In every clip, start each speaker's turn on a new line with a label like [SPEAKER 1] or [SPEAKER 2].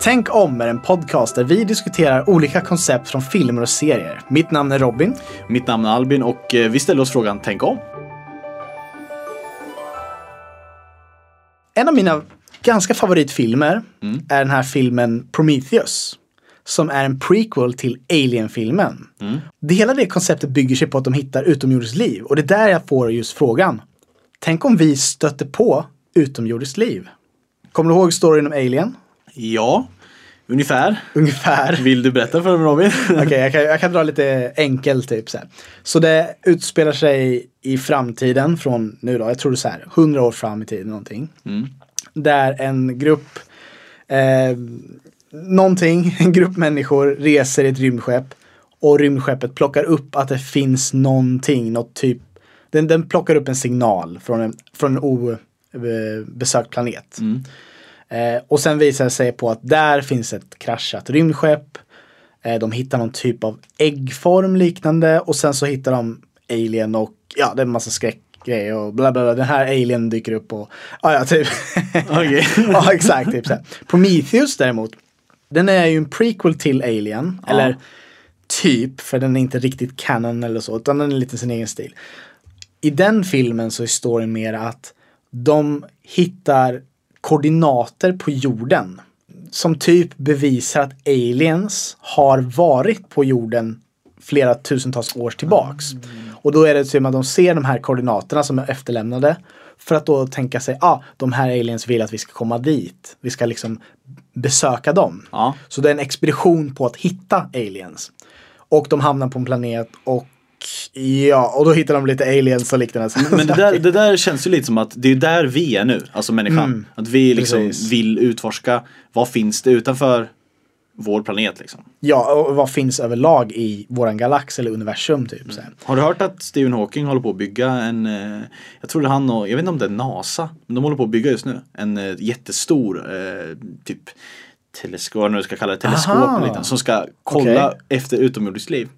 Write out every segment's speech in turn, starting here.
[SPEAKER 1] Tänk om är en podcast där vi diskuterar olika koncept från filmer och serier. Mitt namn är Robin.
[SPEAKER 2] Mitt namn är Albin och eh, vi ställer oss frågan Tänk om.
[SPEAKER 1] En av mina ganska favoritfilmer är den här filmen Prometheus. Som är en prequel till Alien-filmen. Det hela det konceptet bygger sig på att de hittar utomjordiskt liv. Och det är där jag får just frågan. Tänk om vi stötte på utomjordiskt liv? Kommer du ihåg storyn om Alien?
[SPEAKER 2] Ja, ungefär.
[SPEAKER 1] Ungefär.
[SPEAKER 2] Vill du berätta för mig Robin?
[SPEAKER 1] Okej, jag, kan, jag kan dra lite enkelt typ så här. Så det utspelar sig i framtiden från nu då, jag tror det är så här, 100 år fram i tiden någonting. Där en grupp, eh, någonting, en grupp människor reser i ett rymdskepp. Och rymdskeppet plockar upp att det finns någonting, något typ, den, den plockar upp en signal från en, från en obesökt planet. Eh, och sen visar det sig på att där finns ett kraschat rymdskepp. Eh, de hittar någon typ av äggform liknande och sen så hittar de alien och ja, det är en massa skräckgrejer och bla bla bla. Den här alien dyker upp och ja, ja typ. Ja, exakt. Typ så här. Prometheus däremot, den är ju en prequel till Alien.
[SPEAKER 2] Ja.
[SPEAKER 1] Eller typ, för den är inte riktigt canon eller så, utan den är lite sin egen stil. I den filmen så är storyn mer att de hittar koordinater på jorden. Som typ bevisar att aliens har varit på jorden flera tusentals år tillbaks. Och då är det som att de ser de här koordinaterna som är efterlämnade. För att då tänka sig, ah, de här aliens vill att vi ska komma dit. Vi ska liksom besöka dem.
[SPEAKER 2] Ja.
[SPEAKER 1] Så det är en expedition på att hitta aliens. Och de hamnar på en planet och ja, och då hittar de lite aliens och liknande.
[SPEAKER 2] Men det där, det där känns ju lite som att det är där vi är nu, alltså människan. Att vi liksom
[SPEAKER 1] Precis.
[SPEAKER 2] vill utforska vad finns det utanför vår planet liksom.
[SPEAKER 1] Ja, och vad finns överlag i våran galax eller universum typ. Här.
[SPEAKER 2] Har du hört att Stephen Hawking håller på att bygga en, eh, jag tror det är han och, jag vet inte om det är NASA, men de håller på att bygga just nu, en eh, jättestor eh, typ teleskop, vad nu ska kalla det, teleskop eller som ska kolla
[SPEAKER 1] Okej.
[SPEAKER 2] efter utomjordiskt liv.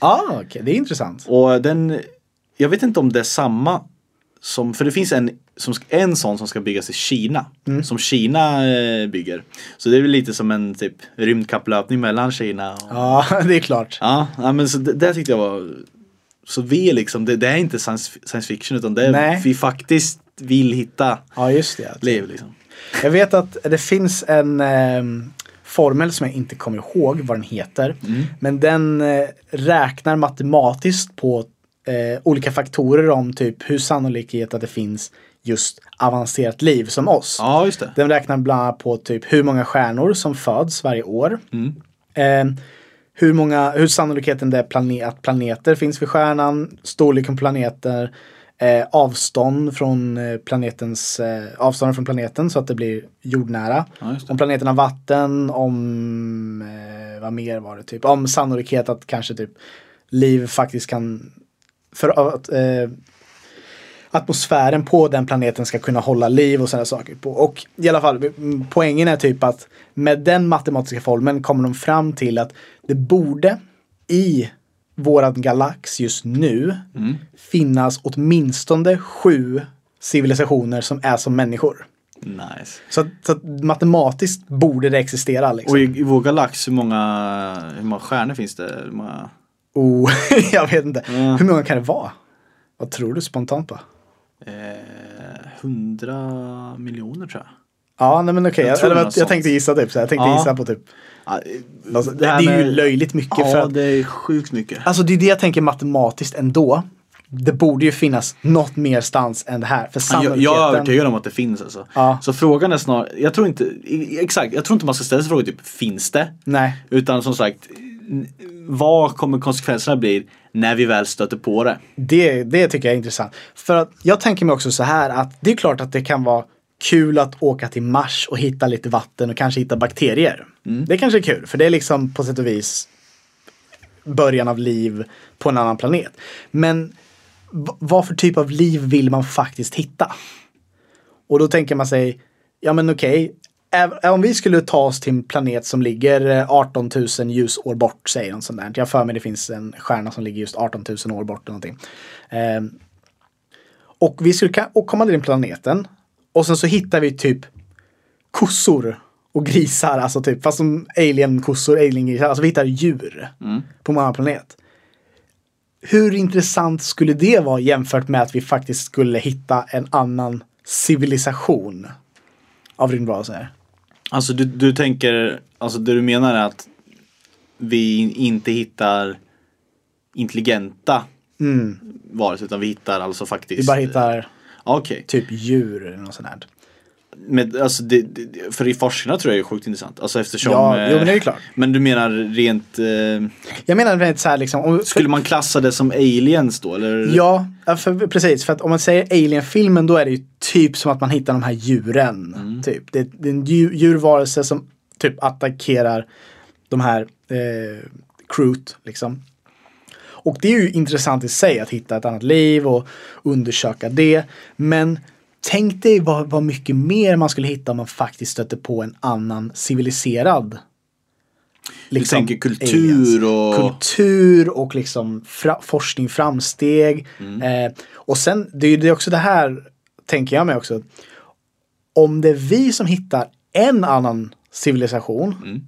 [SPEAKER 1] Ah, okej, det är intressant.
[SPEAKER 2] Och den, jag vet inte om det är samma som, för det finns en, som, en sån som ska byggas i Kina.
[SPEAKER 1] Mm.
[SPEAKER 2] Som Kina eh, bygger. Så det är väl lite som en typ rymdkapplöpning mellan Kina och...
[SPEAKER 1] Ja, det är klart.
[SPEAKER 2] Ja, ja men så det, det tyckte jag var Så vi är liksom, det, det är inte science, science fiction utan det är
[SPEAKER 1] Nej.
[SPEAKER 2] vi faktiskt vill hitta
[SPEAKER 1] Ja, just det.
[SPEAKER 2] Liv liksom.
[SPEAKER 1] Jag vet att det finns en ehm, formel som jag inte kommer ihåg vad den heter. Men den eh, räknar matematiskt på eh, olika faktorer om typ hur sannolikt att det finns just avancerat liv som oss.
[SPEAKER 2] Ja just det.
[SPEAKER 1] Den räknar bland annat på typ hur många stjärnor som föds varje år. Eh, hur, många, hur sannolikheten det är plane- att planeter finns vid stjärnan, storleken på planeter, eh, avstånd från eh, planetens, eh, avståndet från planeten så att det blir jordnära.
[SPEAKER 2] Ja, det.
[SPEAKER 1] om planeten har vatten, om eh, vad mer var det typ, om sannolikhet att kanske typ liv faktiskt kan för att eh, atmosfären på den planeten ska kunna hålla liv och sådana saker på. Och i alla fall, poängen är typ att med den matematiska formeln kommer de fram till att det borde i våran galax just nu finnas åtminstone sju civilisationer som är som människor.
[SPEAKER 2] Nice.
[SPEAKER 1] Så, så matematiskt borde det existera. Liksom.
[SPEAKER 2] Och i, i vår galax, hur många, hur många stjärnor finns det? Hur många...
[SPEAKER 1] Oh, jag vet inte.
[SPEAKER 2] Ja.
[SPEAKER 1] Hur många kan det vara? Vad tror du spontant på?
[SPEAKER 2] Eh, 100 miljoner tror jag.
[SPEAKER 1] Ja, nej men okej.
[SPEAKER 2] Jag
[SPEAKER 1] Jag,
[SPEAKER 2] något
[SPEAKER 1] jag
[SPEAKER 2] sånt.
[SPEAKER 1] tänkte gissa typ så. Jag tänkte
[SPEAKER 2] Ja.
[SPEAKER 1] gissa på typ. Alltså, det, det är ju löjligt mycket
[SPEAKER 2] Ja,
[SPEAKER 1] för att.
[SPEAKER 2] det är sjukt mycket.
[SPEAKER 1] Alltså det är det jag tänker matematiskt ändå. Det borde ju finnas något mer stans än det här. För sannolikheten.
[SPEAKER 2] Jag, jag är övertygad om att det finns alltså.
[SPEAKER 1] Ja.
[SPEAKER 2] Så frågan är snarare, jag tror inte, exakt, jag tror inte man ska ställa sig frågan typ, finns det?
[SPEAKER 1] Nej.
[SPEAKER 2] Utan som sagt, vad kommer konsekvenserna bli när vi väl stöter på det?
[SPEAKER 1] Det, det tycker jag är intressant. För att jag tänker mig också så här att det är klart att det kan vara kul att åka till Mars och hitta lite vatten och kanske hitta bakterier. Mm. Det kanske är kul för det är liksom på sätt och vis början av liv på en annan planet. Men vad för typ av liv vill man faktiskt hitta? Och då tänker man sig, ja men okej, okay, om vi skulle ta oss till en planet som ligger eh, 18 000 ljusår bort, säger någon sån där. Jag har för mig det finns en stjärna som ligger just 18 000 år bort eller någonting. Ehm, och vi skulle och komma till den planeten och sen så hittar vi typ kossor och grisar, alltså typ, fast som alien-kossor, alien-grisar, alltså vi hittar djur
[SPEAKER 2] Mm.
[SPEAKER 1] på en annan planet. Hur intressant skulle det vara jämfört med att vi faktiskt skulle hitta en annan civilisation av rymdvarelser?
[SPEAKER 2] Alltså du, du tänker, alltså det du menar är att vi inte hittar intelligenta varelser utan vi hittar alltså faktiskt
[SPEAKER 1] Mm. Vi bara hittar
[SPEAKER 2] Okej,
[SPEAKER 1] typ djur eller något sånt här.
[SPEAKER 2] Men alltså det, det, för i forskarna tror jag är sjukt intressant. Alltså eftersom
[SPEAKER 1] Ja,
[SPEAKER 2] eh,
[SPEAKER 1] jo, men det är klart.
[SPEAKER 2] Men du menar rent eh,
[SPEAKER 1] Jag menar rent så här liksom. Om,
[SPEAKER 2] Skulle man klassa det som aliens då eller?
[SPEAKER 1] Ja, för, precis. För att om man säger Alien-filmen då är det ju typ som att man hittar de här djuren.
[SPEAKER 2] Mm.
[SPEAKER 1] Typ. Det, det är en djur, djurvarelse som typ attackerar de här eh, crewt liksom. Och det är ju intressant i sig att hitta ett annat liv och undersöka det. Men tänk dig vad, vad mycket mer man skulle hitta om man faktiskt stötte på en annan civiliserad liksom,
[SPEAKER 2] tänker kultur och-
[SPEAKER 1] Kultur och liksom fra, forskning, framsteg.
[SPEAKER 2] Mm.
[SPEAKER 1] Eh, och sen, det är ju också det här, tänker jag mig också. Om det är vi som hittar en annan civilisation.
[SPEAKER 2] Mm.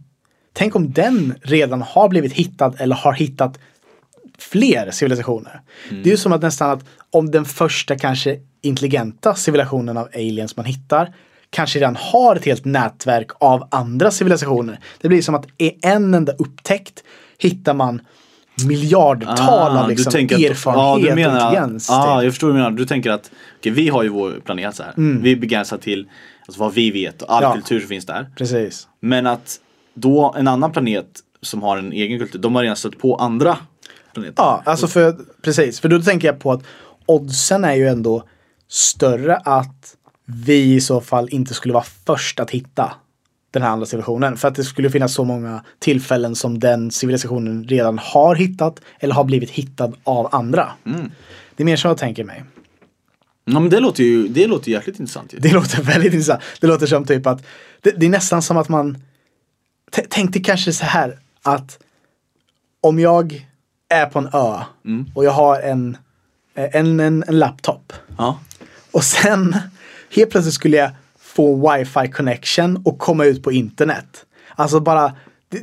[SPEAKER 1] Tänk om den redan har blivit hittad eller har hittat fler civilisationer.
[SPEAKER 2] Mm.
[SPEAKER 1] Det är ju som att nästan att om den första kanske intelligenta civilisationen av aliens man hittar kanske redan har ett helt nätverk av andra civilisationer. Det blir som att i en enda upptäckt hittar man miljardtal av liksom
[SPEAKER 2] Ah, du
[SPEAKER 1] erfarenhet
[SPEAKER 2] menar,
[SPEAKER 1] och intelligens.
[SPEAKER 2] Ja,
[SPEAKER 1] typ.
[SPEAKER 2] jag förstår vad du menar. Du tänker att okej, vi har ju vår planet så här. Vi är begränsade till alltså, vad vi vet och all
[SPEAKER 1] Mm. Ja.
[SPEAKER 2] kultur som finns där.
[SPEAKER 1] Precis.
[SPEAKER 2] Men att då en annan planet som har en egen kultur, de har redan stött på andra
[SPEAKER 1] Ja, alltså för precis. För då tänker jag på att oddsen är ju ändå större att vi i så fall inte skulle vara först att hitta den här andra civilisationen. För att det skulle finnas så många tillfällen som den civilisationen redan har hittat eller har blivit hittad av andra. Det är mer så jag tänker mig.
[SPEAKER 2] Ja men det låter ju, det låter jäkligt intressant ju.
[SPEAKER 1] Det låter väldigt intressant. Det låter som typ att det, det är nästan som att man t- Tänk dig kanske så här att om jag är på en ö och jag har en, en, en, en laptop
[SPEAKER 2] Ja.
[SPEAKER 1] och sen helt plötsligt skulle jag få wifi connection och komma ut på internet. Alltså bara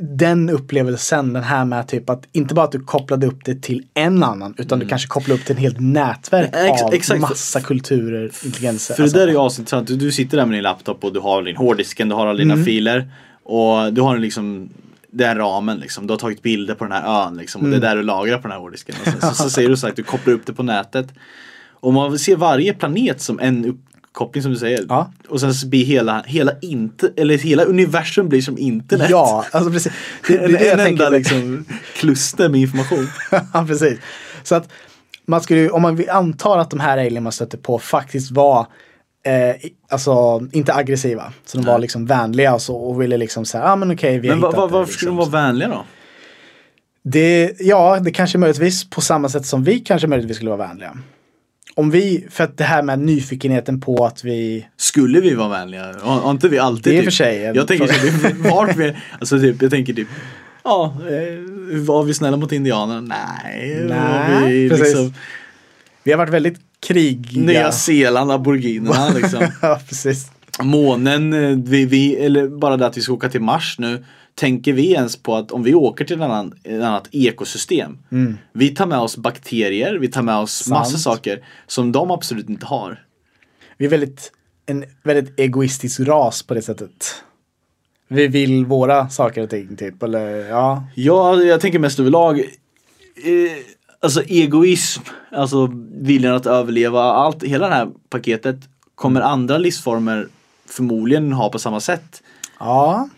[SPEAKER 1] den upplevelsen, den här med typ att inte bara att du kopplade upp det till en annan utan du kanske kopplade upp till ett helt nätverk
[SPEAKER 2] Mm. Ex-
[SPEAKER 1] av
[SPEAKER 2] exakt.
[SPEAKER 1] massa kulturer, intelligenser.
[SPEAKER 2] För
[SPEAKER 1] Alltså,
[SPEAKER 2] det där är ju asintressant. Du, du sitter där med din laptop och du har din hårddisken, du har alla
[SPEAKER 1] Mm.
[SPEAKER 2] dina filer. Och du har liksom den ramen liksom. Du har tagit bilder på den här ön liksom. Och
[SPEAKER 1] Mm.
[SPEAKER 2] det är där du lagrar på den här hårddisken. Så, så säger du så att du kopplar upp det på nätet. Och man ser varje planet som en uppkoppling som du säger.
[SPEAKER 1] Ja.
[SPEAKER 2] Och sen så blir hela, hela inte, eller hela universum blir som internet.
[SPEAKER 1] Ja, alltså precis. Det, det, är det
[SPEAKER 2] en
[SPEAKER 1] jag
[SPEAKER 2] enda liksom kluster med information.
[SPEAKER 1] ja, precis. Så att man skulle, om man antar att de här alien man stötte på faktiskt var eh, alltså inte aggressiva. Så de var liksom vänliga och, så, och ville liksom säga, ja ah, men okej vi har
[SPEAKER 2] Men va, va,
[SPEAKER 1] det.
[SPEAKER 2] varför skulle de
[SPEAKER 1] liksom.
[SPEAKER 2] vara vänliga då?
[SPEAKER 1] Det, ja, det kanske möjligtvis på samma sätt som vi kanske möjligtvis skulle vara vänliga. Om vi, för att det här med nyfikenheten på att vi
[SPEAKER 2] Skulle vi vara vänliga? Har, inte vi alltid
[SPEAKER 1] Det är
[SPEAKER 2] typ,
[SPEAKER 1] för sig
[SPEAKER 2] Jag tänker typ, vart vi, alltså typ, jag tänker typ Ja, eh, var vi snälla mot indianerna? Nej.
[SPEAKER 1] Nej,
[SPEAKER 2] vi
[SPEAKER 1] precis.
[SPEAKER 2] liksom,
[SPEAKER 1] Vi har varit väldigt krigiga.
[SPEAKER 2] Nya Zeeland, aboriginerna liksom.
[SPEAKER 1] ja, precis.
[SPEAKER 2] Månen, eh, vi, vi, eller bara det att vi ska åka till Mars nu. Tänker vi ens på att om vi åker till ett annat, ett annat ekosystem. Vi tar med oss bakterier, vi tar med oss massa
[SPEAKER 1] Sant.
[SPEAKER 2] saker som de absolut inte har.
[SPEAKER 1] Vi är väldigt, en väldigt egoistisk ras på det sättet. Vi vill våra saker och ting typ, eller ja.
[SPEAKER 2] Ja, jag tänker mest överlag. Eh, alltså egoism, alltså viljan att överleva, allt, hela det här paketet kommer andra livsformer förmodligen ha på samma sätt.
[SPEAKER 1] Ja,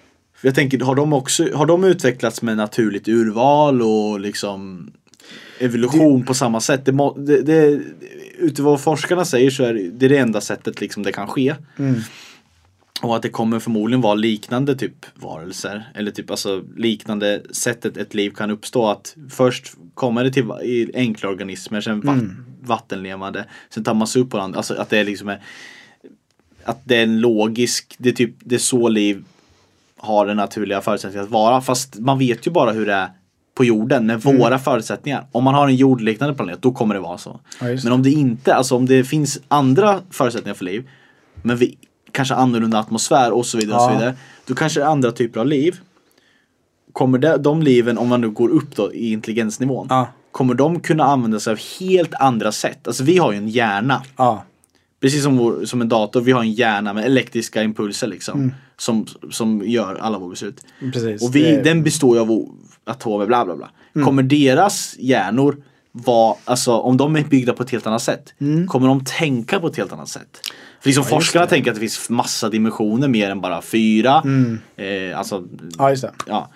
[SPEAKER 2] jag tänker, har de också, har de utvecklats med naturligt urval och liksom evolution på samma sätt? Det, det, det, utifrån vad forskarna säger så är det det är det enda sättet liksom det kan ske. Och att det kommer förmodligen vara liknande typ varelser. Eller typ alltså liknande sättet ett liv kan uppstå. Att först kommer det till enkla organismer, sen va- vattenlevande. Sen tar man sig upp på den. Alltså att det är liksom är, Att det är en logisk, det är typ, det är så liv har den naturliga förutsättningen att vara. Fast man vet ju bara hur det är på jorden med våra förutsättningar. Om man har en jordliknande planet, då kommer det vara så.
[SPEAKER 1] Ja,
[SPEAKER 2] men om det inte, alltså om det finns andra förutsättningar för liv, men vi kanske annorlunda atmosfär och så vidare och så
[SPEAKER 1] Ja.
[SPEAKER 2] vidare. Då kanske det är andra typer av liv. Kommer de, de liven, om man nu går upp då i intelligensnivån.
[SPEAKER 1] Ja.
[SPEAKER 2] Kommer de kunna använda sig av helt andra sätt? Alltså vi har ju en hjärna.
[SPEAKER 1] Ja.
[SPEAKER 2] Precis som, vår, som en dator, vi har en hjärna med elektriska impulser liksom.
[SPEAKER 1] Mm.
[SPEAKER 2] Som, som gör alla våra beslut.
[SPEAKER 1] Precis.
[SPEAKER 2] Och vi,
[SPEAKER 1] Det-
[SPEAKER 2] den består ju av atomer, bla bla bla.
[SPEAKER 1] Mm.
[SPEAKER 2] Kommer deras hjärnor vara, alltså om de är byggda på ett helt annat sätt, kommer de tänka på ett helt annat sätt? För liksom
[SPEAKER 1] Mm. Ja,
[SPEAKER 2] forskarna tänker att det finns massa dimensioner mer än bara fyra.
[SPEAKER 1] Mm.
[SPEAKER 2] Eh, alltså,
[SPEAKER 1] Ja, just det.
[SPEAKER 2] ja,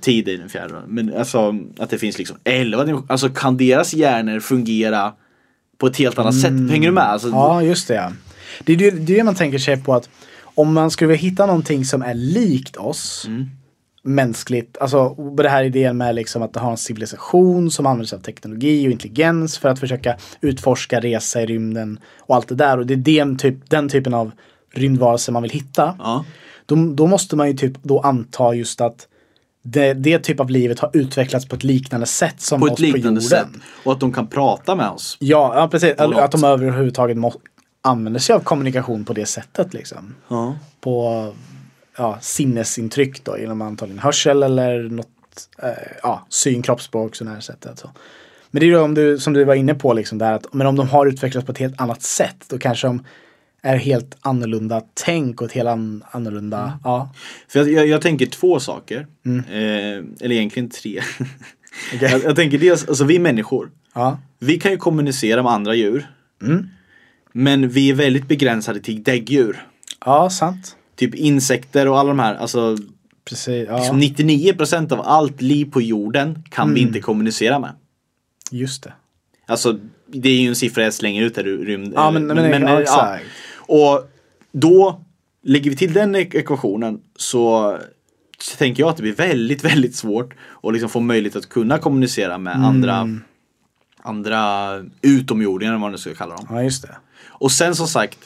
[SPEAKER 2] tid är den fjärde. Men alltså att det finns liksom elva dimensioner. Alltså kan deras hjärnor fungera på ett helt annat sätt? Hänger du med? Alltså,
[SPEAKER 1] Mm. Ja, just det. Ja. Det är det, det man tänker sig på att om man skulle vilja hitta någonting som är likt oss
[SPEAKER 2] Mm.
[SPEAKER 1] Mänskligt, alltså det här idén med liksom att ha en civilisation som använder sig av teknologi och intelligens för att försöka utforska, resa i rymden och allt det där. Och det är den, typ, den typen av rymdvarelser man vill hitta.
[SPEAKER 2] Ja.
[SPEAKER 1] Då, då måste man ju typ då anta just att det, det typ av livet har utvecklats på ett liknande sätt som
[SPEAKER 2] På
[SPEAKER 1] oss
[SPEAKER 2] ett liknande
[SPEAKER 1] på
[SPEAKER 2] sätt.
[SPEAKER 1] jorden.
[SPEAKER 2] Och att de kan prata med oss.
[SPEAKER 1] Ja, ja precis.
[SPEAKER 2] Något.
[SPEAKER 1] Att de överhuvudtaget må, använder sig av kommunikation på det sättet liksom.
[SPEAKER 2] Ja.
[SPEAKER 1] På ja, sinnesintryck då genom antagligen hörsel eller något, eh, ja, syn, kroppsspråk, sådana här sättet. Så. Men det är ju om du, som du var inne på liksom där att men om de har utvecklats på ett helt annat sätt då kanske de är helt annorlunda tänk och ett helt an, annorlunda,
[SPEAKER 2] Mm.
[SPEAKER 1] ja.
[SPEAKER 2] För jag, jag, jag tänker två saker.
[SPEAKER 1] Mm.
[SPEAKER 2] Eh, eller egentligen tre. jag, jag tänker dels, alltså vi människor.
[SPEAKER 1] Ja,
[SPEAKER 2] Vi kan ju kommunicera med andra djur.
[SPEAKER 1] Mm.
[SPEAKER 2] Men vi är väldigt begränsade till däggdjur.
[SPEAKER 1] ja sant.
[SPEAKER 2] Typ insekter och alla de här. Alltså
[SPEAKER 1] Precis, ja,
[SPEAKER 2] liksom 99% av allt liv på jorden kan vi inte kommunicera med.
[SPEAKER 1] just det.
[SPEAKER 2] Alltså det är ju en siffra jag slänger ut här i rymd.
[SPEAKER 1] Ja, men- men- ja, exakt.
[SPEAKER 2] Och då lägger vi till den ek- ekvationen så, så tänker jag att det blir väldigt, väldigt svårt att liksom få möjlighet att kunna kommunicera med andra andra utomjordingar vad man nu ska kalla dem.
[SPEAKER 1] Ja, just det.
[SPEAKER 2] Och sen som sagt,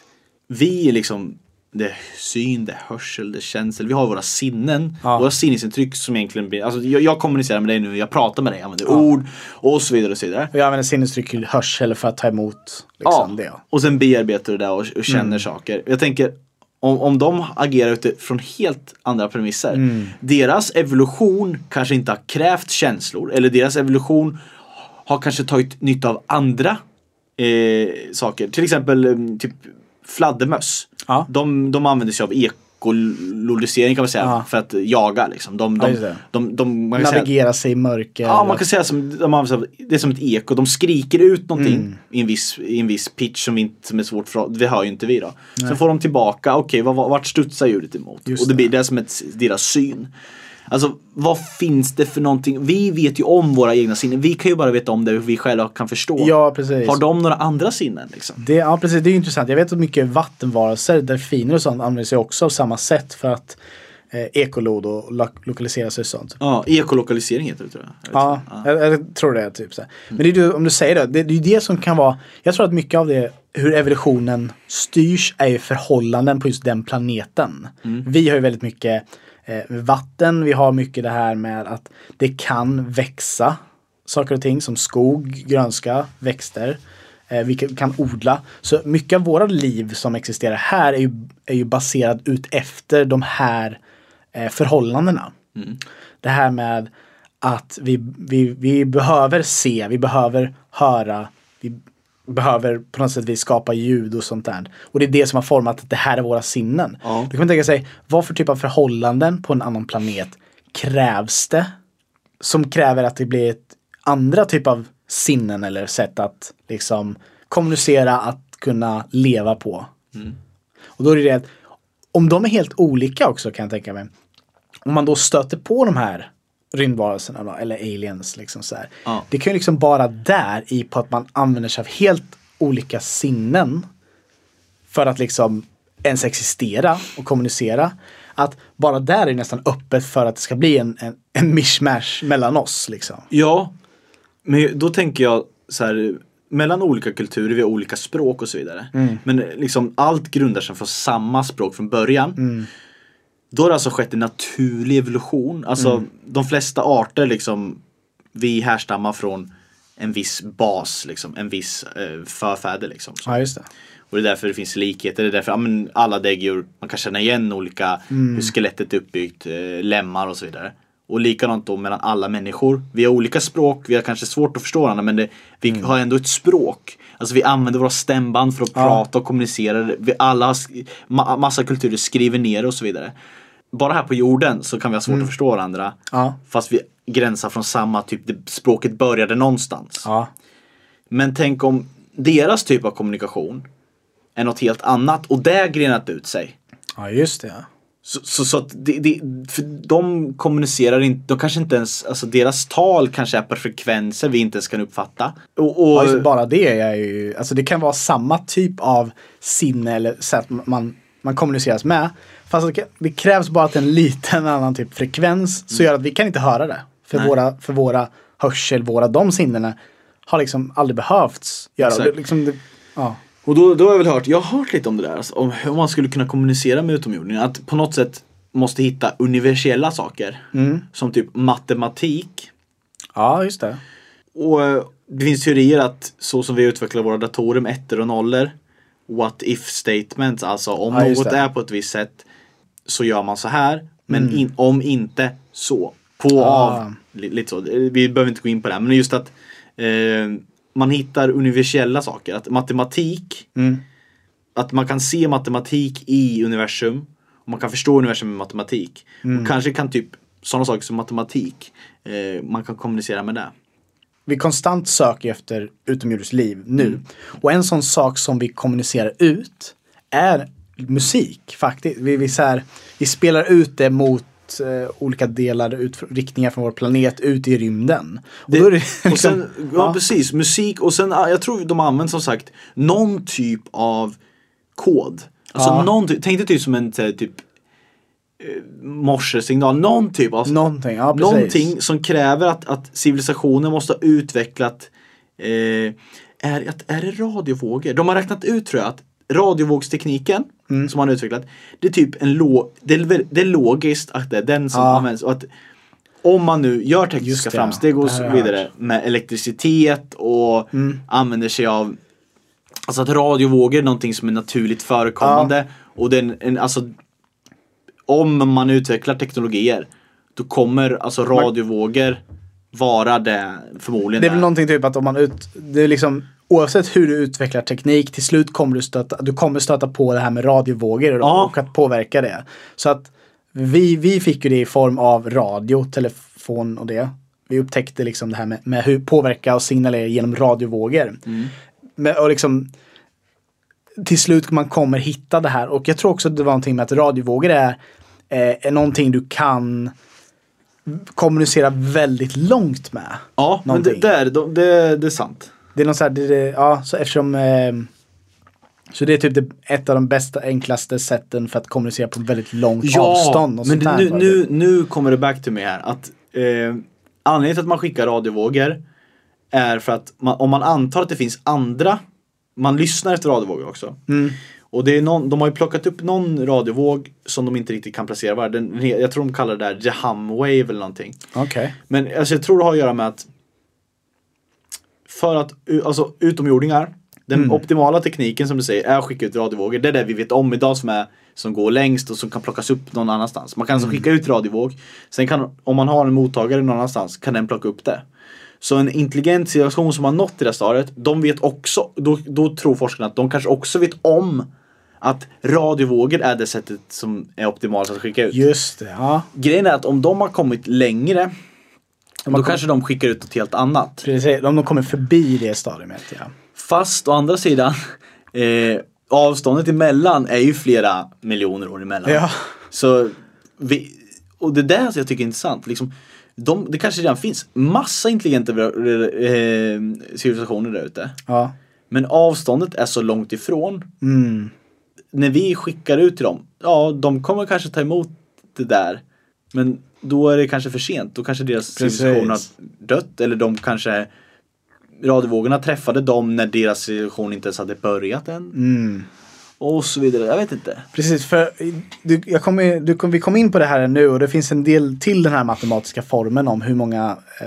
[SPEAKER 2] vi är liksom det är syn, det är hörsel, det är känsel. Vi har våra sinnen.
[SPEAKER 1] Ja.
[SPEAKER 2] Våra sinnesintryck som egentligen blir, alltså jag, jag kommunicerar med dig nu, jag pratar med dig, jag använder ord och så vidare och så vidare.
[SPEAKER 1] Och jag använder sinnestryck i hörsel för att ta emot liksom, det. Ja.
[SPEAKER 2] Och sen bearbetar du det och, och känner
[SPEAKER 1] Mm.
[SPEAKER 2] saker. Jag tänker om, om de agerar utifrån helt andra premisser.
[SPEAKER 1] Mm.
[SPEAKER 2] Deras evolution kanske inte har krävt känslor. Eller deras evolution har kanske tagit nytta av andra eh, saker. Till exempel eh, typ fladdermöss.
[SPEAKER 1] Ja.
[SPEAKER 2] De, de använder sig av ekololisering kan man säga.
[SPEAKER 1] Ja.
[SPEAKER 2] För att jaga liksom. De,
[SPEAKER 1] Ja,
[SPEAKER 2] de,
[SPEAKER 1] det.
[SPEAKER 2] de, de,
[SPEAKER 1] Navigera sig i mörker.
[SPEAKER 2] Ja, man kan säga som, de använder sig av- det är som ett eko. De skriker ut någonting
[SPEAKER 1] Mm.
[SPEAKER 2] i, en viss, i en viss pitch som, inte, som är svårt för Det hör ju inte vi då. Sen får de tillbaka, okej, vad- vart studsar ljudet emot?
[SPEAKER 1] Just
[SPEAKER 2] och det
[SPEAKER 1] det.
[SPEAKER 2] blir det som ett, deras syn. Alltså vad finns det för någonting? Vi vet ju om våra egna sinnen. Vi kan ju bara veta om det vi själva kan förstå.
[SPEAKER 1] Ja, precis.
[SPEAKER 2] Har de några andra sinnen liksom?
[SPEAKER 1] Det, ja, precis. Det är intressant. Jag vet att mycket vattenvarelser, delfiner och sånt använder sig också av samma sätt för att eh, ekolod och lo lokalisera sig och sånt.
[SPEAKER 2] Ja, ekolokalisering heter det tror jag. jag.
[SPEAKER 1] Ja, jag, jag tror det. är Typ, så. Men det är om du säger det, det, det är ju det som kan vara, jag tror att mycket av det, hur evolutionen styrs är ju förhållanden på just den planeten. Vi har ju väldigt mycket eh, vatten, vi har mycket det här med att det kan växa saker och ting som skog, grönska, växter. Eh, vi kan, odla. Så mycket av våra liv som existerar här är ju, är ju baserad ut efter de här eh, förhållandena. Det här med att vi, vi, vi behöver se, vi behöver höra, vi behöver på något sätt vis skapa ljud och sånt där. Och det är det som har format att det här är våra sinnen.
[SPEAKER 2] Ja.
[SPEAKER 1] Då kan man tänka sig, vad för typ av förhållanden på en annan planet krävs det? Som kräver att det blir ett andra typ av sinnen eller sätt att liksom kommunicera, att kunna leva på. Och då är det det att om de är helt olika också kan jag tänka mig. Om man då stöter på de här rymdvarelserna då, eller aliens liksom så.
[SPEAKER 2] Ja.
[SPEAKER 1] Det kan ju liksom bara där i på att man använder sig av helt olika sinnen för att liksom ens existera och kommunicera. Att bara där är nästan öppet för att det ska bli en, en, en mishmash mellan oss liksom.
[SPEAKER 2] Ja, men då tänker jag så här mellan olika kulturer, vi har olika språk och så vidare.
[SPEAKER 1] Mm.
[SPEAKER 2] Men liksom allt grundar sig från samma språk från början.
[SPEAKER 1] Mm.
[SPEAKER 2] Då har det alltså skett en naturlig evolution. Alltså
[SPEAKER 1] Mm.
[SPEAKER 2] de flesta arter liksom, vi härstammar från en viss bas, liksom, en viss eh, förfäder liksom. Så.
[SPEAKER 1] Ja, just det.
[SPEAKER 2] Och det är därför det finns likheter. Det är därför ja, men alla däggdjur, man kan känna igen olika,
[SPEAKER 1] Mm.
[SPEAKER 2] hur skelettet är uppbyggt, eh, lemmar och så vidare. Och likadant då mellan alla människor. Vi har olika språk, vi har kanske svårt att förstå varandra men det, vi
[SPEAKER 1] Mm.
[SPEAKER 2] har ändå ett språk. Alltså vi använder våra stämband för att prata och kommunicera. Vi alla, har ma- massa kulturer skriver ner och så vidare. Bara här på jorden så kan vi ha svårt att förstå varandra.
[SPEAKER 1] Mm. Ja.
[SPEAKER 2] Fast vi gränsar från samma typ, det, språket började någonstans.
[SPEAKER 1] Ja.
[SPEAKER 2] Men tänk om deras typ av kommunikation är något helt annat och det grenat ut sig.
[SPEAKER 1] ja, just det.
[SPEAKER 2] Så, så, så att det, det, för de kommunicerar inte, de kanske inte ens, alltså deras tal kanske är på frekvenser vi inte ens kan uppfatta. Och, och,
[SPEAKER 1] Ja, bara det är ju, alltså det kan vara samma typ av sinne eller sätt man, man kommuniceras med. Fast det, krävs bara att en liten annan typ frekvens så gör att vi kan inte höra det. För
[SPEAKER 2] Nej.
[SPEAKER 1] våra, för våra hörsel, våra de sinnena har liksom aldrig behövts göra.
[SPEAKER 2] Exakt.
[SPEAKER 1] Det, liksom, det, ja.
[SPEAKER 2] och då, då har jag väl hört, jag har hört lite om det där, alltså, om hur man skulle kunna kommunicera med utomjordingar. Att på något sätt måste hitta universella saker. Som typ matematik.
[SPEAKER 1] ja, just det.
[SPEAKER 2] Och eh, det finns teorier att så som vi utvecklar våra datorer med ettor och nollor. What if statements, alltså om
[SPEAKER 1] Ja,
[SPEAKER 2] något
[SPEAKER 1] det.
[SPEAKER 2] är på ett visst sätt så gör man så här. Men in, om inte så. På
[SPEAKER 1] Mm. Ah.
[SPEAKER 2] av. Li- Lite så. Vi behöver inte gå in på det här. Men just att eh, man hittar universella saker. Att matematik.
[SPEAKER 1] Mm.
[SPEAKER 2] Att man kan se matematik i universum. Och man kan förstå universum med matematik.
[SPEAKER 1] Mm.
[SPEAKER 2] Och kanske kan typ sådana saker som matematik. Eh, man kan kommunicera med det.
[SPEAKER 1] Vi konstant söker efter utomjordiskt liv nu. Och en sån sak som vi kommunicerar ut är musik faktiskt. Vi, vi, så här, vi spelar ut det mot eh, olika delar, ut, riktningar från vår planet ut i rymden. Och,
[SPEAKER 2] Det,
[SPEAKER 1] då är det liksom,
[SPEAKER 2] och sen, ja, precis, musik och sen, jag tror de använder som sagt någon typ av kod. Alltså
[SPEAKER 1] Ja.
[SPEAKER 2] någon, ty- tänk dig typ som en typ eh, morsesignal, någon typ av
[SPEAKER 1] någonting. Ja, precis.
[SPEAKER 2] Någonting som kräver att, att civilisationen måste ha utvecklat eh, är, att, är det radiovågor? De har räknat ut tror jag att radiovågstekniken
[SPEAKER 1] Mm.
[SPEAKER 2] som man har utvecklat Det är typ en lo, det, är, det är logiskt att det är den som
[SPEAKER 1] Ja.
[SPEAKER 2] används. Och att om man nu gör tekniska
[SPEAKER 1] det, ja.
[SPEAKER 2] framsteg och så vidare med elektricitet och
[SPEAKER 1] Mm.
[SPEAKER 2] använder sig av Alltså att radiovågor är någonting som är naturligt förekommande. Och den, en, alltså om man utvecklar teknologier då kommer alltså radiovågor vara det förmodligen.
[SPEAKER 1] Det är väl någonting typ att om man ut, det är liksom oavsett hur du utvecklar teknik till slut kommer du stöta, du kommer stöta på det här med radiovågor
[SPEAKER 2] Ja.
[SPEAKER 1] och att påverka det. Så att vi, vi fick ju det i form av radio, telefon och det. Vi upptäckte liksom det här med, med hur påverka och signalera genom radiovågor. Men, och liksom till slut man kommer hitta det här och jag tror också att det var någonting med att radiovågor är, eh, är någonting du kan kommunicera väldigt långt med.
[SPEAKER 2] Ja, men det,
[SPEAKER 1] någonting.
[SPEAKER 2] det, är, det, det, det är sant.
[SPEAKER 1] Det är något så här, det, det, ja, så eftersom eh, så det är typ det, ett av de bästa, enklaste sätten för att kommunicera på väldigt långt avstånd. Och
[SPEAKER 2] men
[SPEAKER 1] sånt
[SPEAKER 2] nu, nu, nu kommer det back to me här. Att, eh, anledningen till att man skickar radiovågor är för att man, om man antar att det finns andra, man lyssnar efter radiovågor också.
[SPEAKER 1] Mm.
[SPEAKER 2] Och det är någon, de har ju plockat upp någon radiovåg som de inte riktigt kan placera. Den, jag tror de kallar det där The Hum Wave eller någonting.
[SPEAKER 1] Okej.
[SPEAKER 2] Men alltså, jag tror det har att göra med att för att alltså, utomjordingar, den
[SPEAKER 1] Mm.
[SPEAKER 2] optimala tekniken som du säger är att skicka ut radiovågor. Det är det vi vet om idag som, är, som går längst och som kan plockas upp någon annanstans. Man kan
[SPEAKER 1] Mm.
[SPEAKER 2] alltså skicka ut radiovåg. Sen kan, om man har en mottagare någon annanstans, kan den plocka upp det. Så en intelligent civilisation som har nått det där stadiet, de vet också, då, då tror forskarna att de kanske också vet om att radiovågor är det sättet som är optimalt att skicka ut.
[SPEAKER 1] Just det, ja.
[SPEAKER 2] Grejen är att om de har kommit längre
[SPEAKER 1] De
[SPEAKER 2] då
[SPEAKER 1] har
[SPEAKER 2] kanske de skickar ut något helt annat.
[SPEAKER 1] Precis, om de kommer förbi det stadiet. Ja.
[SPEAKER 2] Fast å andra sidan, eh, avståndet emellan är ju flera miljoner år emellan.
[SPEAKER 1] Ja.
[SPEAKER 2] Så vi, och det där som jag tycker är intressant. Liksom, de, det kanske redan finns massa intelligenta eh, civilisationer där ute.
[SPEAKER 1] ja.
[SPEAKER 2] Men avståndet är så långt ifrån.
[SPEAKER 1] Mm.
[SPEAKER 2] När vi skickar ut till dem, ja de kommer kanske ta emot det där. Men då är det kanske för sent. Då kanske deras
[SPEAKER 1] Precis.
[SPEAKER 2] civilisation har dött. Eller de kanske radiovågorna träffade dem när deras civilisation inte ens hade börjat än.
[SPEAKER 1] Mm.
[SPEAKER 2] Och så vidare. Jag vet inte.
[SPEAKER 1] Precis, för du, jag kommer, du, kom- vi kom in på det här nu och det finns en del till den här matematiska formeln om hur många eh,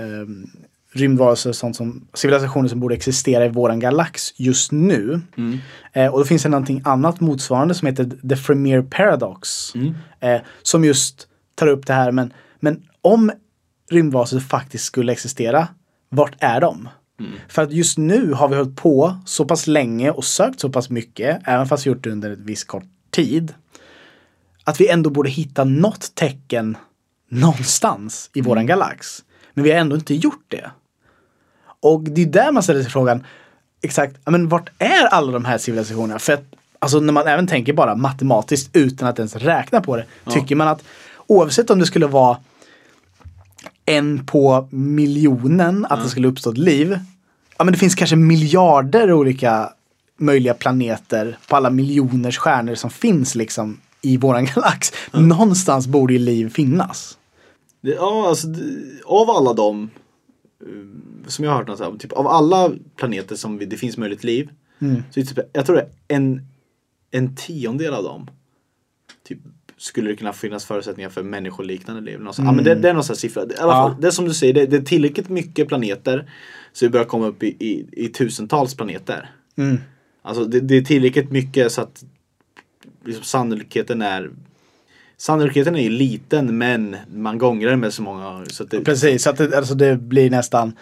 [SPEAKER 1] rymdvarelser och sånt som civilisationer som borde existera i våran galax just nu. Eh, och då finns det någonting annat motsvarande som heter The Fremere Paradox. Eh, som just tar upp det här men, men om rymdvarelser faktiskt skulle existera, vart är de? För att just nu har vi hållit på så pass länge och sökt så pass mycket, även fast vi gjort det under ett viss kort tid. Att vi ändå borde hitta något tecken någonstans i våran galax. Men vi har ändå inte gjort det. Och det är där man ställer sig frågan, exakt, ja, men vart är alla de här civilisationerna? För att, alltså när man även tänker bara matematiskt utan att ens räkna på det, tycker man att oavsett om det skulle vara en på miljonen att det skulle uppstå ett liv. Ja men det finns kanske miljarder olika möjliga planeter på alla miljoners stjärnor som finns liksom i våran galax. Någonstans borde ju liv finnas.
[SPEAKER 2] Det, ja, alltså av alla dem eh, som jag har hört här, typ av alla planeter som vi, det finns möjligt liv.
[SPEAKER 1] Mm.
[SPEAKER 2] Så typ, jag tror det är en, en tiondel av dem. Typ, skulle det kunna finnas förutsättningar för människoliknande liv. Så- Ja, men det, det är någon sån siffra. I alla
[SPEAKER 1] Ja.
[SPEAKER 2] fall, Det är som du säger, det, det är tillräckligt mycket planeter. Så vi börjar komma upp i, i, i tusentals planeter.
[SPEAKER 1] Mm.
[SPEAKER 2] Alltså det, det är tillräckligt mycket så att liksom, sannolikheten är Sannolikheten är ju liten men man gångrar med så många. Så att det,
[SPEAKER 1] Precis, så att det, alltså det blir nästan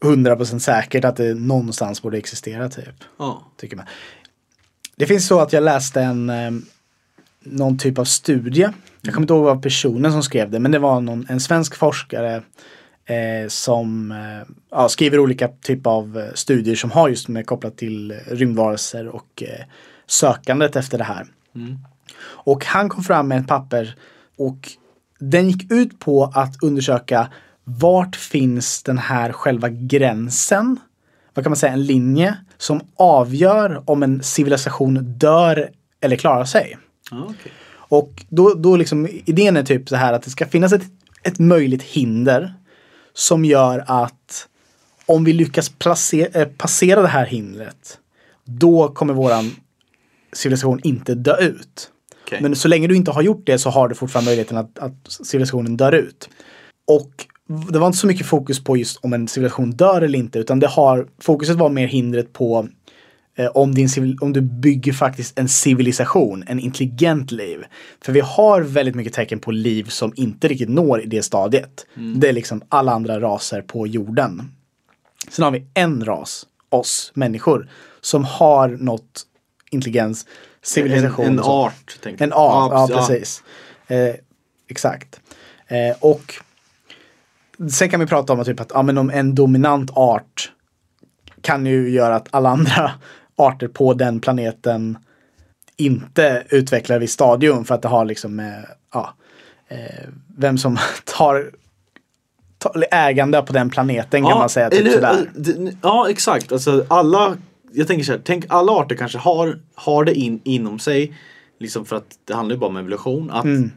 [SPEAKER 1] 100% säkert att det någonstans borde existera typ.
[SPEAKER 2] Ja.
[SPEAKER 1] Tycker man. Det finns så att jag läste en eh, någon typ av studie. Jag kommer inte ihåg vad personen som skrev det men det var någon, en svensk forskare eh, som eh, ja, skriver olika typer av eh, studier som har just med kopplat till eh, rymdvarelser och eh, sökandet efter det här. Och han kom fram med ett papper och den gick ut på att undersöka vart finns den här själva gränsen, vad kan man säga, en linje som avgör om en civilisation dör eller klarar sig.
[SPEAKER 2] Okej.
[SPEAKER 1] Och då, då liksom, idén är typ så här att det ska finnas ett, ett möjligt hinder som gör att om vi lyckas placera, eh, passera det här hindret, då kommer våran civilisation inte dö ut.
[SPEAKER 2] Okej.
[SPEAKER 1] Men så länge du inte har gjort det så har du fortfarande möjligheten att, att civilisationen dör ut. Och det var inte så mycket fokus på just om en civilisation dör eller inte, utan det har, fokuset var mer hindret på om, din, civil- om du bygger faktiskt en civilisation, en intelligent liv. För vi har väldigt mycket tecken på liv som inte riktigt når i det stadiet. Det är liksom alla andra raser på jorden. Sen har vi en ras, oss människor, som har nått intelligens, civilisation.
[SPEAKER 2] En, en art.
[SPEAKER 1] En art, ja,
[SPEAKER 2] precis,
[SPEAKER 1] precis. Eh, exakt. Eh, och sen kan vi prata om att, typ att ja, men om en dominant art kan ju göra att alla andra arter på den planeten inte utvecklar vid stadium för att det har liksom med ja, eh, vem som tar, ägande på den planeten kan man säga. Typ
[SPEAKER 2] eller-
[SPEAKER 1] sådär.
[SPEAKER 2] det- Ja, exakt. Alltså alla, jag tänker så här, tänk alla arter kanske har, har det in, inom sig. Liksom för att det handlar ju bara om evolution. Att
[SPEAKER 1] Mm.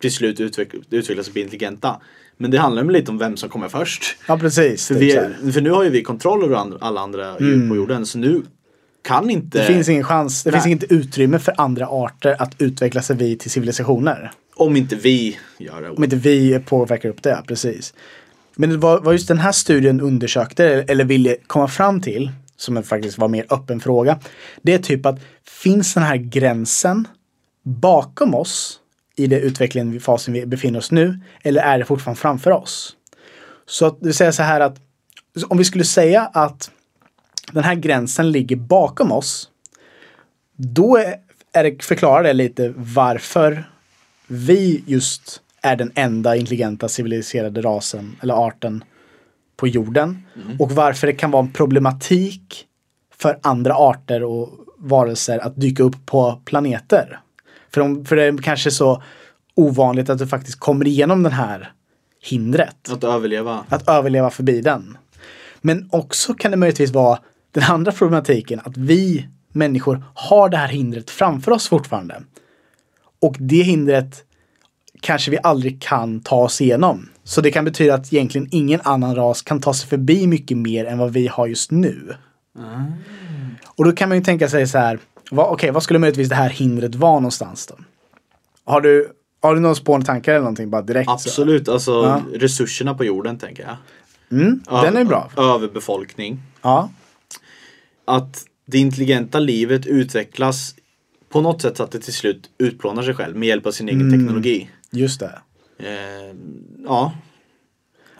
[SPEAKER 2] till slut utveck, utvecklas och bli intelligenta. Men det handlar ju lite om vem som kommer först.
[SPEAKER 1] Ja precis.
[SPEAKER 2] För,
[SPEAKER 1] typ
[SPEAKER 2] vi, för nu har ju vi kontroll över alla andra djur på jorden. Så nu kan inte...
[SPEAKER 1] det finns ingen chans, det
[SPEAKER 2] Nej.
[SPEAKER 1] finns inget utrymme för andra arter att utveckla sig vid till civilisationer.
[SPEAKER 2] Om inte vi gör det.
[SPEAKER 1] Om inte vi påverkar upp det, precis. Men var just den här studien undersökte eller ville komma fram till, som faktiskt var mer öppen fråga. Det är typ att finns den här gränsen bakom oss i den utvecklingen, fasen vi befinner oss nu, eller är det fortfarande framför oss? Så att det vill säga så här att om vi skulle säga att den här gränsen ligger bakom oss, då är, det, förklarar det lite varför vi just är den enda intelligenta civiliserade rasen eller arten på jorden. Och varför det kan vara en problematik för andra arter och varelser att dyka upp på planeter. För, de, för det är kanske så ovanligt att du faktiskt kommer igenom den här hindret.
[SPEAKER 2] Att överleva.
[SPEAKER 1] Att överleva förbi den. Men också kan det möjligtvis vara den andra problematiken att vi människor har det här hindret framför oss fortfarande. Och det hindret kanske vi aldrig kan ta oss igenom. Så det kan betyda att egentligen ingen annan ras kan ta sig förbi mycket mer än vad vi har just nu. Och då kan man ju tänka sig så här, vad, okej, vad skulle möjligtvis det här hindret vara någonstans då? Har du, har du någon spårande tankar eller någonting bara direkt? Så?
[SPEAKER 2] Absolut, alltså
[SPEAKER 1] Ja.
[SPEAKER 2] resurserna på jorden tänker jag.
[SPEAKER 1] Mm, den är bra.
[SPEAKER 2] Överbefolkning.
[SPEAKER 1] Ja.
[SPEAKER 2] Att det intelligenta livet utvecklas på något sätt så att det till slut utplånar sig själv med hjälp av sin egen
[SPEAKER 1] Mm.
[SPEAKER 2] teknologi.
[SPEAKER 1] Just det.
[SPEAKER 2] Eh, ja,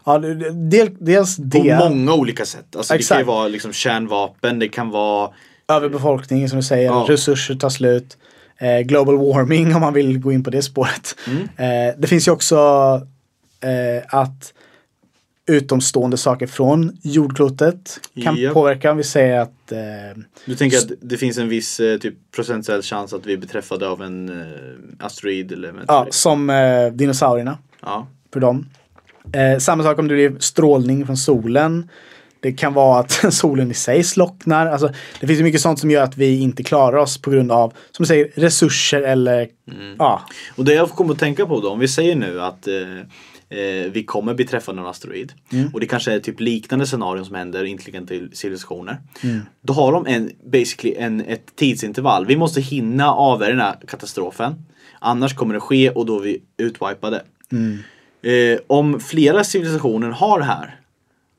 [SPEAKER 1] Ja, del, dels
[SPEAKER 2] på
[SPEAKER 1] det.
[SPEAKER 2] många olika sätt. Alltså det kan vara liksom kärnvapen, det kan vara
[SPEAKER 1] Överbefolkning som du säger,
[SPEAKER 2] Ja.
[SPEAKER 1] resurser tar slut. Eh, global warming om man vill gå in på det spåret.
[SPEAKER 2] Mm.
[SPEAKER 1] Eh, det finns ju också eh, att utomstående saker från jordklotet kan
[SPEAKER 2] Japp.
[SPEAKER 1] påverka. Vi säger att eh,
[SPEAKER 2] Du tänker att det finns en viss eh, typ procentuell chans att vi blir träffade av en eh, asteroid eller
[SPEAKER 1] ja,
[SPEAKER 2] meteorit?
[SPEAKER 1] som eh, dinosaurierna
[SPEAKER 2] Ja.
[SPEAKER 1] för dem. Eh, samma sak om det blir strålning från solen. Det kan vara att solen i sig slocknar. Alltså, det finns mycket sånt som gör att vi inte klarar oss på grund av, som du säger, resurser eller ja,
[SPEAKER 2] Och det jag kommer att tänka på då, om vi säger nu att eh, vi kommer bli träffade av en asteroid och det kanske är typ liknande scenarion som händer intelligenta civilisationer. Då har de en, basically en, ett tidsintervall. Vi måste hinna avvärja den här katastrofen. Annars kommer det ske och då är vi utwipade. Eh, om flera civilisationer har det här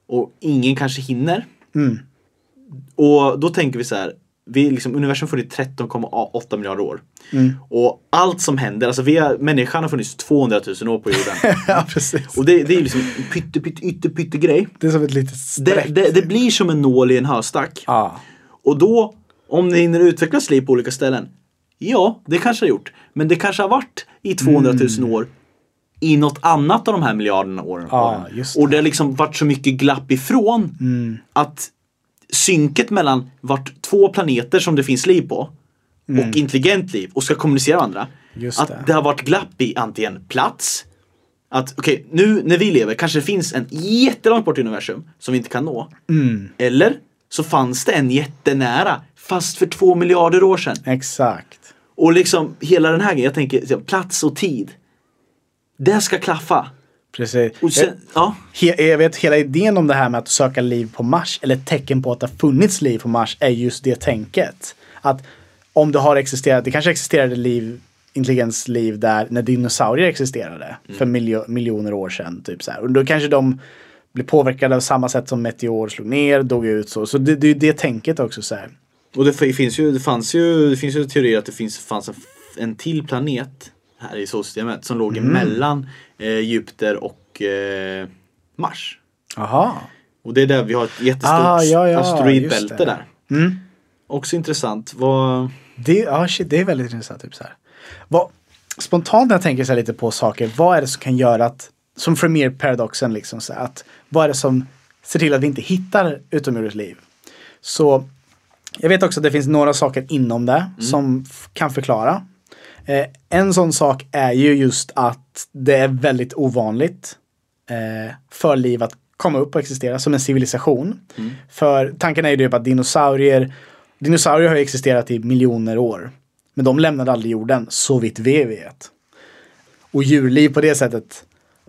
[SPEAKER 2] och ingen kanske hinner. Och då tänker vi så här. Vi liksom, universum funnits 13,8 miljarder år. Och allt som händer, alltså vi har, människan har funnits 200 000 år på jorden.
[SPEAKER 1] ja precis.
[SPEAKER 2] och det, det är liksom en pytte, pytte, ytte, pytte grej.
[SPEAKER 1] Det är som ett litet
[SPEAKER 2] Det,
[SPEAKER 1] streck.
[SPEAKER 2] det, det blir som en nål i en höstack.
[SPEAKER 1] Ja.
[SPEAKER 2] Och då, om det hinner utvecklas liv på olika ställen. Ja, det kanske har gjort. Men det kanske har varit i 200 000 år i något annat av de här miljarderna åren.
[SPEAKER 1] Det.
[SPEAKER 2] Och det har liksom varit så mycket glapp ifrån att synket mellan vart två planeter som det finns liv på och intelligent liv och ska kommunicera varandra.
[SPEAKER 1] Just
[SPEAKER 2] att
[SPEAKER 1] det.
[SPEAKER 2] det. har varit glapp i antingen plats, att okej, nu när vi lever kanske det finns en jättelångt bort i universum som vi inte kan nå. Eller så fanns det en jättenära, fast för två miljarder år sedan.
[SPEAKER 1] Exakt.
[SPEAKER 2] Och liksom hela den här grejen, jag tänker plats och tid. Det ska klaffa.
[SPEAKER 1] Precis.
[SPEAKER 2] Sen, ja.
[SPEAKER 1] Jag vet hela idén om det här med att söka liv på Mars eller tecken på att det har funnits liv på Mars är just det tänket. Att om det har existerat, det kanske existerade liv, intelligensliv där när dinosaurier existerade för miljo- miljoner år sedan. Typ så här. Och då kanske de blev påverkade av samma sätt som meteor slog ner, dog ut så. Så det, det är det tänket också. Så här.
[SPEAKER 2] Och det finns ju, det fanns ju, det finns ju teorier att det finns, fanns en, en till planet här i solsystemet som låg emellan eh, Jupiter och eh, Mars.
[SPEAKER 1] Aha.
[SPEAKER 2] Och det är där vi har ett jättestort
[SPEAKER 1] Ah, ja, ja,
[SPEAKER 2] asteroidbälte där.
[SPEAKER 1] Mm.
[SPEAKER 2] Också intressant. Vad...
[SPEAKER 1] Det, ja, shit, det är väldigt intressant. Typ så här. Vad, spontant när jag tänker så lite på saker, vad är det som kan göra att, som Vermeer-paradoxen, liksom, så här, att vad är det som ser till att vi inte hittar utomjordiskt liv? Så jag vet också att det finns några saker inom det som f- kan förklara. Eh, en sån sak är ju just att det är väldigt ovanligt eh, för liv att komma upp och existera som en civilisation. För tanken är ju typ att dinosaurier, dinosaurier har ju existerat i miljoner år. Men de lämnade aldrig jorden, så vitt vi vet. Och djurliv på det sättet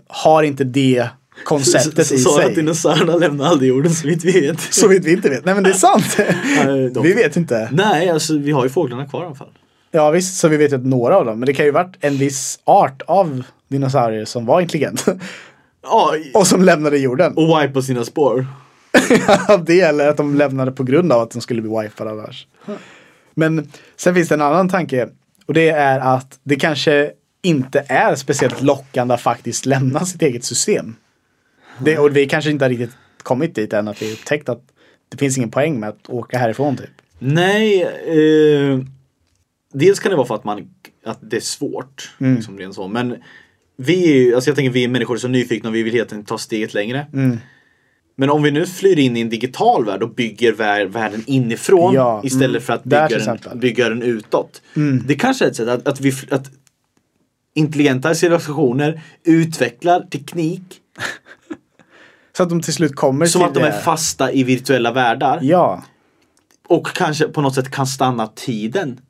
[SPEAKER 1] har inte det konceptet i
[SPEAKER 2] Sa att
[SPEAKER 1] sig.
[SPEAKER 2] dinosaurierna lämnade aldrig jorden så vitt vi vet.
[SPEAKER 1] Så vitt vi inte vet. Nej men det är sant.
[SPEAKER 2] Nej, de-
[SPEAKER 1] vi vet inte.
[SPEAKER 2] Nej, alltså vi har ju fåglarna kvar i alla fall.
[SPEAKER 1] Ja visst, så vi vet att några av dem. Men det kan ju varit en viss art av dinosaurier som var intelligent.
[SPEAKER 2] Ja,
[SPEAKER 1] och som lämnade jorden.
[SPEAKER 2] och wipe på sina spår.
[SPEAKER 1] Det eller att de lämnade på grund av att de skulle bli wipade annars. Men sen finns det en annan tanke. Och det är att det kanske inte är speciellt lockande att faktiskt lämna sitt eget system. Det, och vi kanske inte har riktigt kommit dit än att vi upptäckt att det finns ingen poäng med att åka härifrån typ.
[SPEAKER 2] Nej, eh, dels kan det vara för att, man, att det är svårt. Liksom, rent så. Men vi är ju, alltså jag tänker vi är människor är så nyfikna och vi vill helt enkelt ta steget längre. Men om vi nu flyr in i en digital värld och bygger vär, världen inifrån
[SPEAKER 1] Ja,
[SPEAKER 2] istället
[SPEAKER 1] mm.
[SPEAKER 2] för att bygga den.
[SPEAKER 1] Mm.
[SPEAKER 2] bygga den utåt. Det kanske är ett sätt att, att, vi, att intelligenta civilisationer utvecklar teknik
[SPEAKER 1] Så att de till slut kommer
[SPEAKER 2] som
[SPEAKER 1] till
[SPEAKER 2] att de är fasta i virtuella världar.
[SPEAKER 1] Ja.
[SPEAKER 2] Och kanske på något sätt kan stanna tiden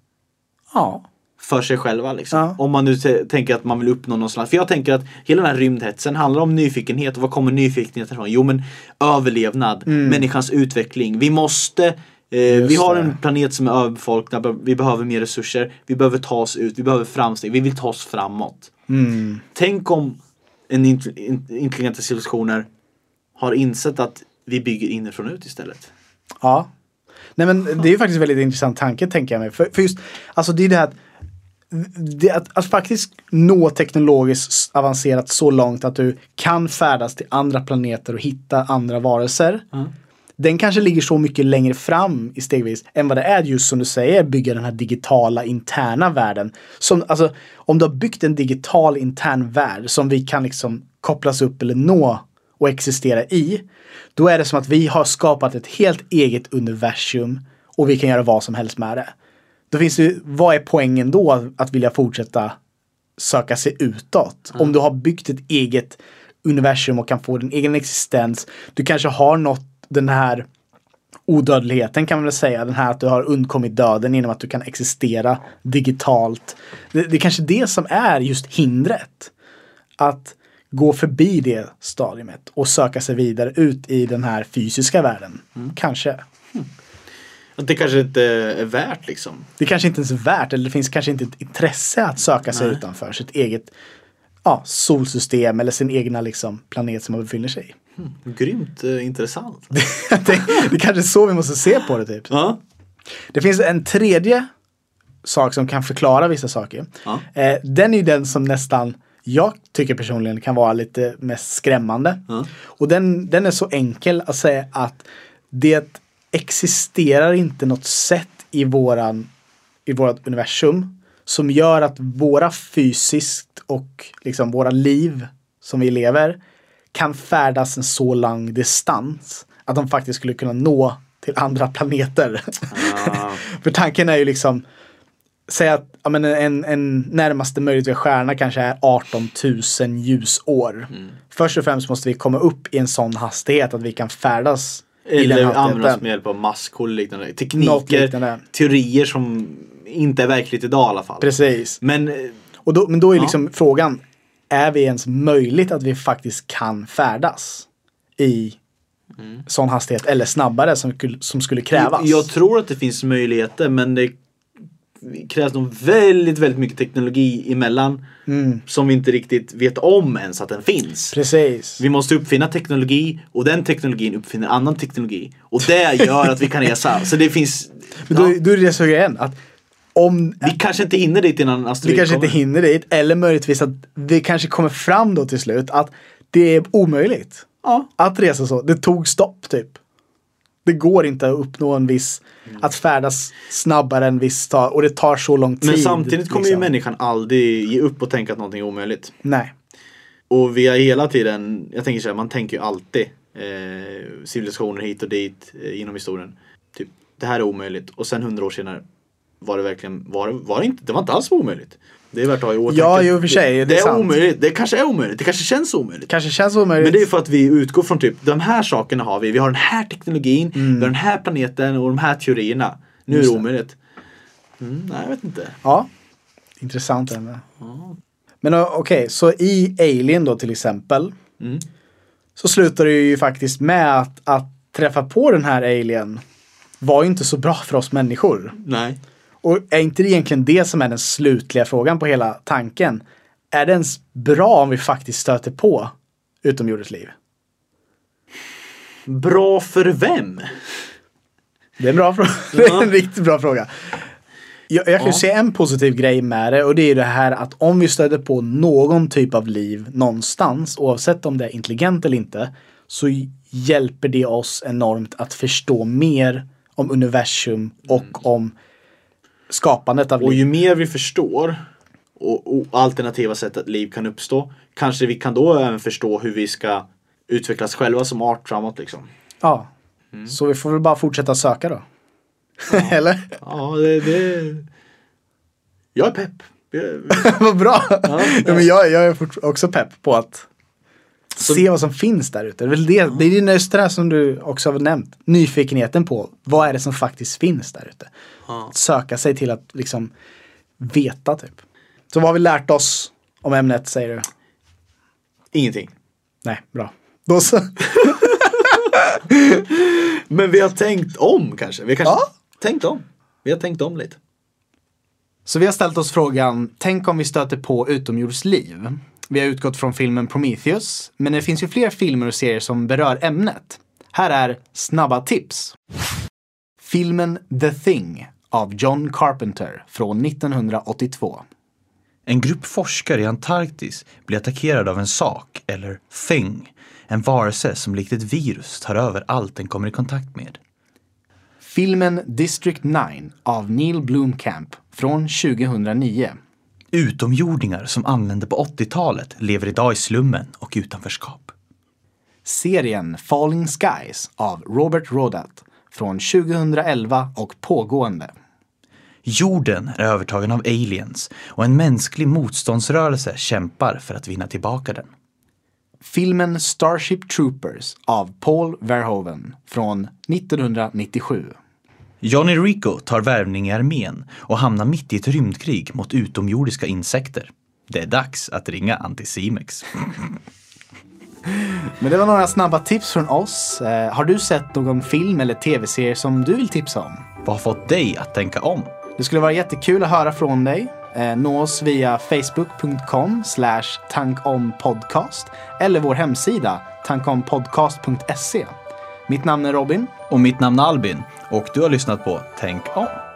[SPEAKER 1] Ja.
[SPEAKER 2] för sig själva. Liksom.
[SPEAKER 1] Ja.
[SPEAKER 2] Om man nu tänker att man vill uppnå någon slags... För jag tänker att hela den här rymdhetsen handlar om nyfikenhet. Och var kommer nyfikenheten ifrån? Jo men överlevnad, människans utveckling. Vi måste... Eh, vi
[SPEAKER 1] Mm. Just
[SPEAKER 2] har
[SPEAKER 1] det.
[SPEAKER 2] en planet som är överbefolkad, vi behöver mer resurser, vi behöver ta oss ut, vi behöver framsteg, vi vill ta oss framåt.
[SPEAKER 1] Mm.
[SPEAKER 2] Tänk om en int- in- intelligenta civilisationer har insett att vi bygger inifrån ut istället.
[SPEAKER 1] Ja. Nej men det är ju faktiskt en väldigt intressant tanke tänker jag mig. För, för just, alltså det är det här att, det, att, att faktiskt nå teknologiskt avancerat så långt att du kan färdas till andra planeter och hitta andra varelser. Den kanske ligger så mycket längre fram i stegvis än vad det är just som du säger, bygga den här digitala interna världen. Som, alltså, om du har byggt en digital intern värld som vi kan liksom kopplas upp eller nå och existera i. Då är det som att vi har skapat ett helt eget universum och vi kan göra vad som helst med det. Då finns det, vad är poängen då att, vilja fortsätta söka sig utåt? Om du har byggt ett eget universum och kan få din egen existens. Du kanske har nått den här odödligheten kan man väl säga. Den här att du har undkommit döden genom att du kan existera digitalt. Det, det är kanske det som är just hindret. Att gå förbi det stadiumet och söka sig vidare ut i den här fysiska världen. Kanske.
[SPEAKER 2] Att det kanske inte är värt liksom.
[SPEAKER 1] Det kanske inte ens är värt eller det finns kanske inte ett intresse att söka sig
[SPEAKER 2] Nej.
[SPEAKER 1] utanför sitt eget ja, solsystem eller sin egna liksom, planet som man befinner sig i.
[SPEAKER 2] Grymt eh, intressant.
[SPEAKER 1] det, det kanske är så vi måste se på det typ.
[SPEAKER 2] Ja.
[SPEAKER 1] Det finns en tredje sak som kan förklara vissa saker.
[SPEAKER 2] Ja.
[SPEAKER 1] Eh, den är ju den som nästan jag tycker personligen kan vara lite mest skrämmande.
[SPEAKER 2] Ja.
[SPEAKER 1] Och den, den är så enkel att säga att det existerar inte något sätt i våran i vårt universum som gör att våra fysiskt och liksom våra liv som vi lever kan färdas en så lång distans att de faktiskt skulle kunna nå till andra planeter.
[SPEAKER 2] Ah.
[SPEAKER 1] För tanken är ju liksom Säg att ja, men en, en närmaste möjliga stjärna kanske är 18 000 ljusår.
[SPEAKER 2] Mm.
[SPEAKER 1] Först och främst måste vi komma upp i en sån hastighet att vi kan färdas
[SPEAKER 2] Eller använda oss
[SPEAKER 1] hastigheten.
[SPEAKER 2] med hjälp av och liknande. Tekniker,
[SPEAKER 1] liknande.
[SPEAKER 2] teorier som inte är verkligt idag i alla fall.
[SPEAKER 1] Precis.
[SPEAKER 2] Men
[SPEAKER 1] Och då, men då är
[SPEAKER 2] Ja.
[SPEAKER 1] liksom frågan, är vi ens möjligt att vi faktiskt kan färdas i
[SPEAKER 2] Mm.
[SPEAKER 1] sån hastighet eller snabbare som, som skulle krävas?
[SPEAKER 2] Jag tror att det finns möjligheter men det krävs nog väldigt, väldigt mycket teknologi emellan.
[SPEAKER 1] Mm.
[SPEAKER 2] Som vi inte riktigt vet om ens att den finns.
[SPEAKER 1] Precis.
[SPEAKER 2] Vi måste uppfinna teknologi och den teknologin uppfinner annan teknologi. Och det gör att vi kan resa. Så det finns...
[SPEAKER 1] Men då,
[SPEAKER 2] Ja,
[SPEAKER 1] då är det så igen att om
[SPEAKER 2] vi kanske inte hinner dit innan
[SPEAKER 1] vi
[SPEAKER 2] asteroid
[SPEAKER 1] kanske inte
[SPEAKER 2] kommer.
[SPEAKER 1] hinner dit eller möjligtvis att vi kanske kommer fram då till slut att det är omöjligt
[SPEAKER 2] Ja.
[SPEAKER 1] att resa så. Det tog stopp typ. Det går inte att uppnå en viss, att färdas snabbare än viss tag och det tar så lång tid.
[SPEAKER 2] Men samtidigt kommer ju
[SPEAKER 1] liksom.
[SPEAKER 2] människan aldrig ge upp och tänka att någonting är omöjligt.
[SPEAKER 1] Nej.
[SPEAKER 2] Och vi har hela tiden, jag tänker så här, man tänker ju alltid eh, civilisationer hit och dit eh, inom historien. Typ, det här är omöjligt. Och sen hundra år senare var det verkligen, var var det inte, det var inte alls omöjligt. Det är värt att ha i åtanke.
[SPEAKER 1] Ja, i och för sig, det är
[SPEAKER 2] Det, är
[SPEAKER 1] sant.
[SPEAKER 2] omöjligt, det kanske är omöjligt, det kanske känns omöjligt.
[SPEAKER 1] Kanske känns omöjligt.
[SPEAKER 2] Men det är för att vi utgår från typ, de här sakerna har vi. Vi har den här teknologin, vi har den här planeten och de här teorierna. Nu är
[SPEAKER 1] Mm. Just
[SPEAKER 2] det
[SPEAKER 1] det.
[SPEAKER 2] omöjligt. Mm, nej, jag vet inte.
[SPEAKER 1] Ja. Intressant ämne. Men o- okej, så i Alien då till exempel.
[SPEAKER 2] Mm.
[SPEAKER 1] Så slutar det ju faktiskt med att, att träffa på den här alien var ju inte så bra för oss människor.
[SPEAKER 2] Nej.
[SPEAKER 1] Och är inte det egentligen det som är den slutliga frågan på hela tanken? Är det ens bra om vi faktiskt stöter på utomjordiskt liv?
[SPEAKER 2] Bra för vem?
[SPEAKER 1] Det är en bra fråga. Det är
[SPEAKER 2] Ja.
[SPEAKER 1] en riktigt bra fråga. Jag, jag kan ju
[SPEAKER 2] Ja.
[SPEAKER 1] se en positiv grej med det och det är det här att om vi stöter på någon typ av liv någonstans, oavsett om det är intelligent eller inte, så hjälper det oss enormt att förstå mer om universum och om skapandet av
[SPEAKER 2] Och
[SPEAKER 1] liv.
[SPEAKER 2] ju mer vi förstår och, och alternativa sätt att liv kan uppstå kanske vi kan då även förstå hur vi ska utvecklas själva som art framåt liksom.
[SPEAKER 1] Ja.
[SPEAKER 2] Mm.
[SPEAKER 1] Så vi får väl bara fortsätta söka då. eller?
[SPEAKER 2] Ja, det, det... Jag är pepp.
[SPEAKER 1] Vad bra! Ja,
[SPEAKER 2] ja.
[SPEAKER 1] men jag, jag är också pepp på att
[SPEAKER 2] Så-
[SPEAKER 1] se vad som finns där ute. Det är väl det, det är ju just det där som du också har nämnt. Nyfikenheten på vad är det som faktiskt finns där ute. Söka sig till att liksom veta typ. Så vad har vi lärt oss om ämnet säger du?
[SPEAKER 2] Ingenting.
[SPEAKER 1] Nej, bra. Då så.
[SPEAKER 2] Men vi har tänkt om kanske. Vi har kanske
[SPEAKER 1] Ja.
[SPEAKER 2] tänkt om. Vi har tänkt om lite.
[SPEAKER 1] Så vi har ställt oss frågan, tänk om vi stöter på utomjordsliv. Vi har utgått från filmen Prometheus, men det finns ju fler filmer och serier som berör ämnet. Här är snabba tips. Filmen The Thing av John Carpenter från 1982.
[SPEAKER 2] En grupp forskare i Antarktis blir attackerad av en sak, eller thing, en varelse som likt ett virus tar över allt den kommer i kontakt med.
[SPEAKER 1] Filmen District 9 av Neil Blomkamp från 2009.
[SPEAKER 2] Utomjordingar som anlände på 80-talet lever idag i slummen och utanförskap.
[SPEAKER 1] Serien Falling Skies av Robert Rodat från 2011 och pågående.
[SPEAKER 2] Jorden är övertagen av aliens och en mänsklig motståndsrörelse kämpar för att vinna tillbaka den.
[SPEAKER 1] Filmen Starship Troopers av Paul Verhoeven från 1997.
[SPEAKER 2] Johnny Rico tar värvning i armén och hamnar mitt i ett rymdkrig mot utomjordiska insekter. Det är dags att ringa Anticimex.
[SPEAKER 1] Men det var några snabba tips från oss. Eh, har du sett någon film eller tv-serie som du vill tipsa om?
[SPEAKER 2] Vad har fått dig att tänka om?
[SPEAKER 1] Det skulle vara jättekul att höra från dig. Eh, nå oss via facebook.com tankompodcast eller vår hemsida tankompodcast.se. Mitt namn är Robin.
[SPEAKER 2] Och mitt namn är Albin och du har lyssnat på Tänk om.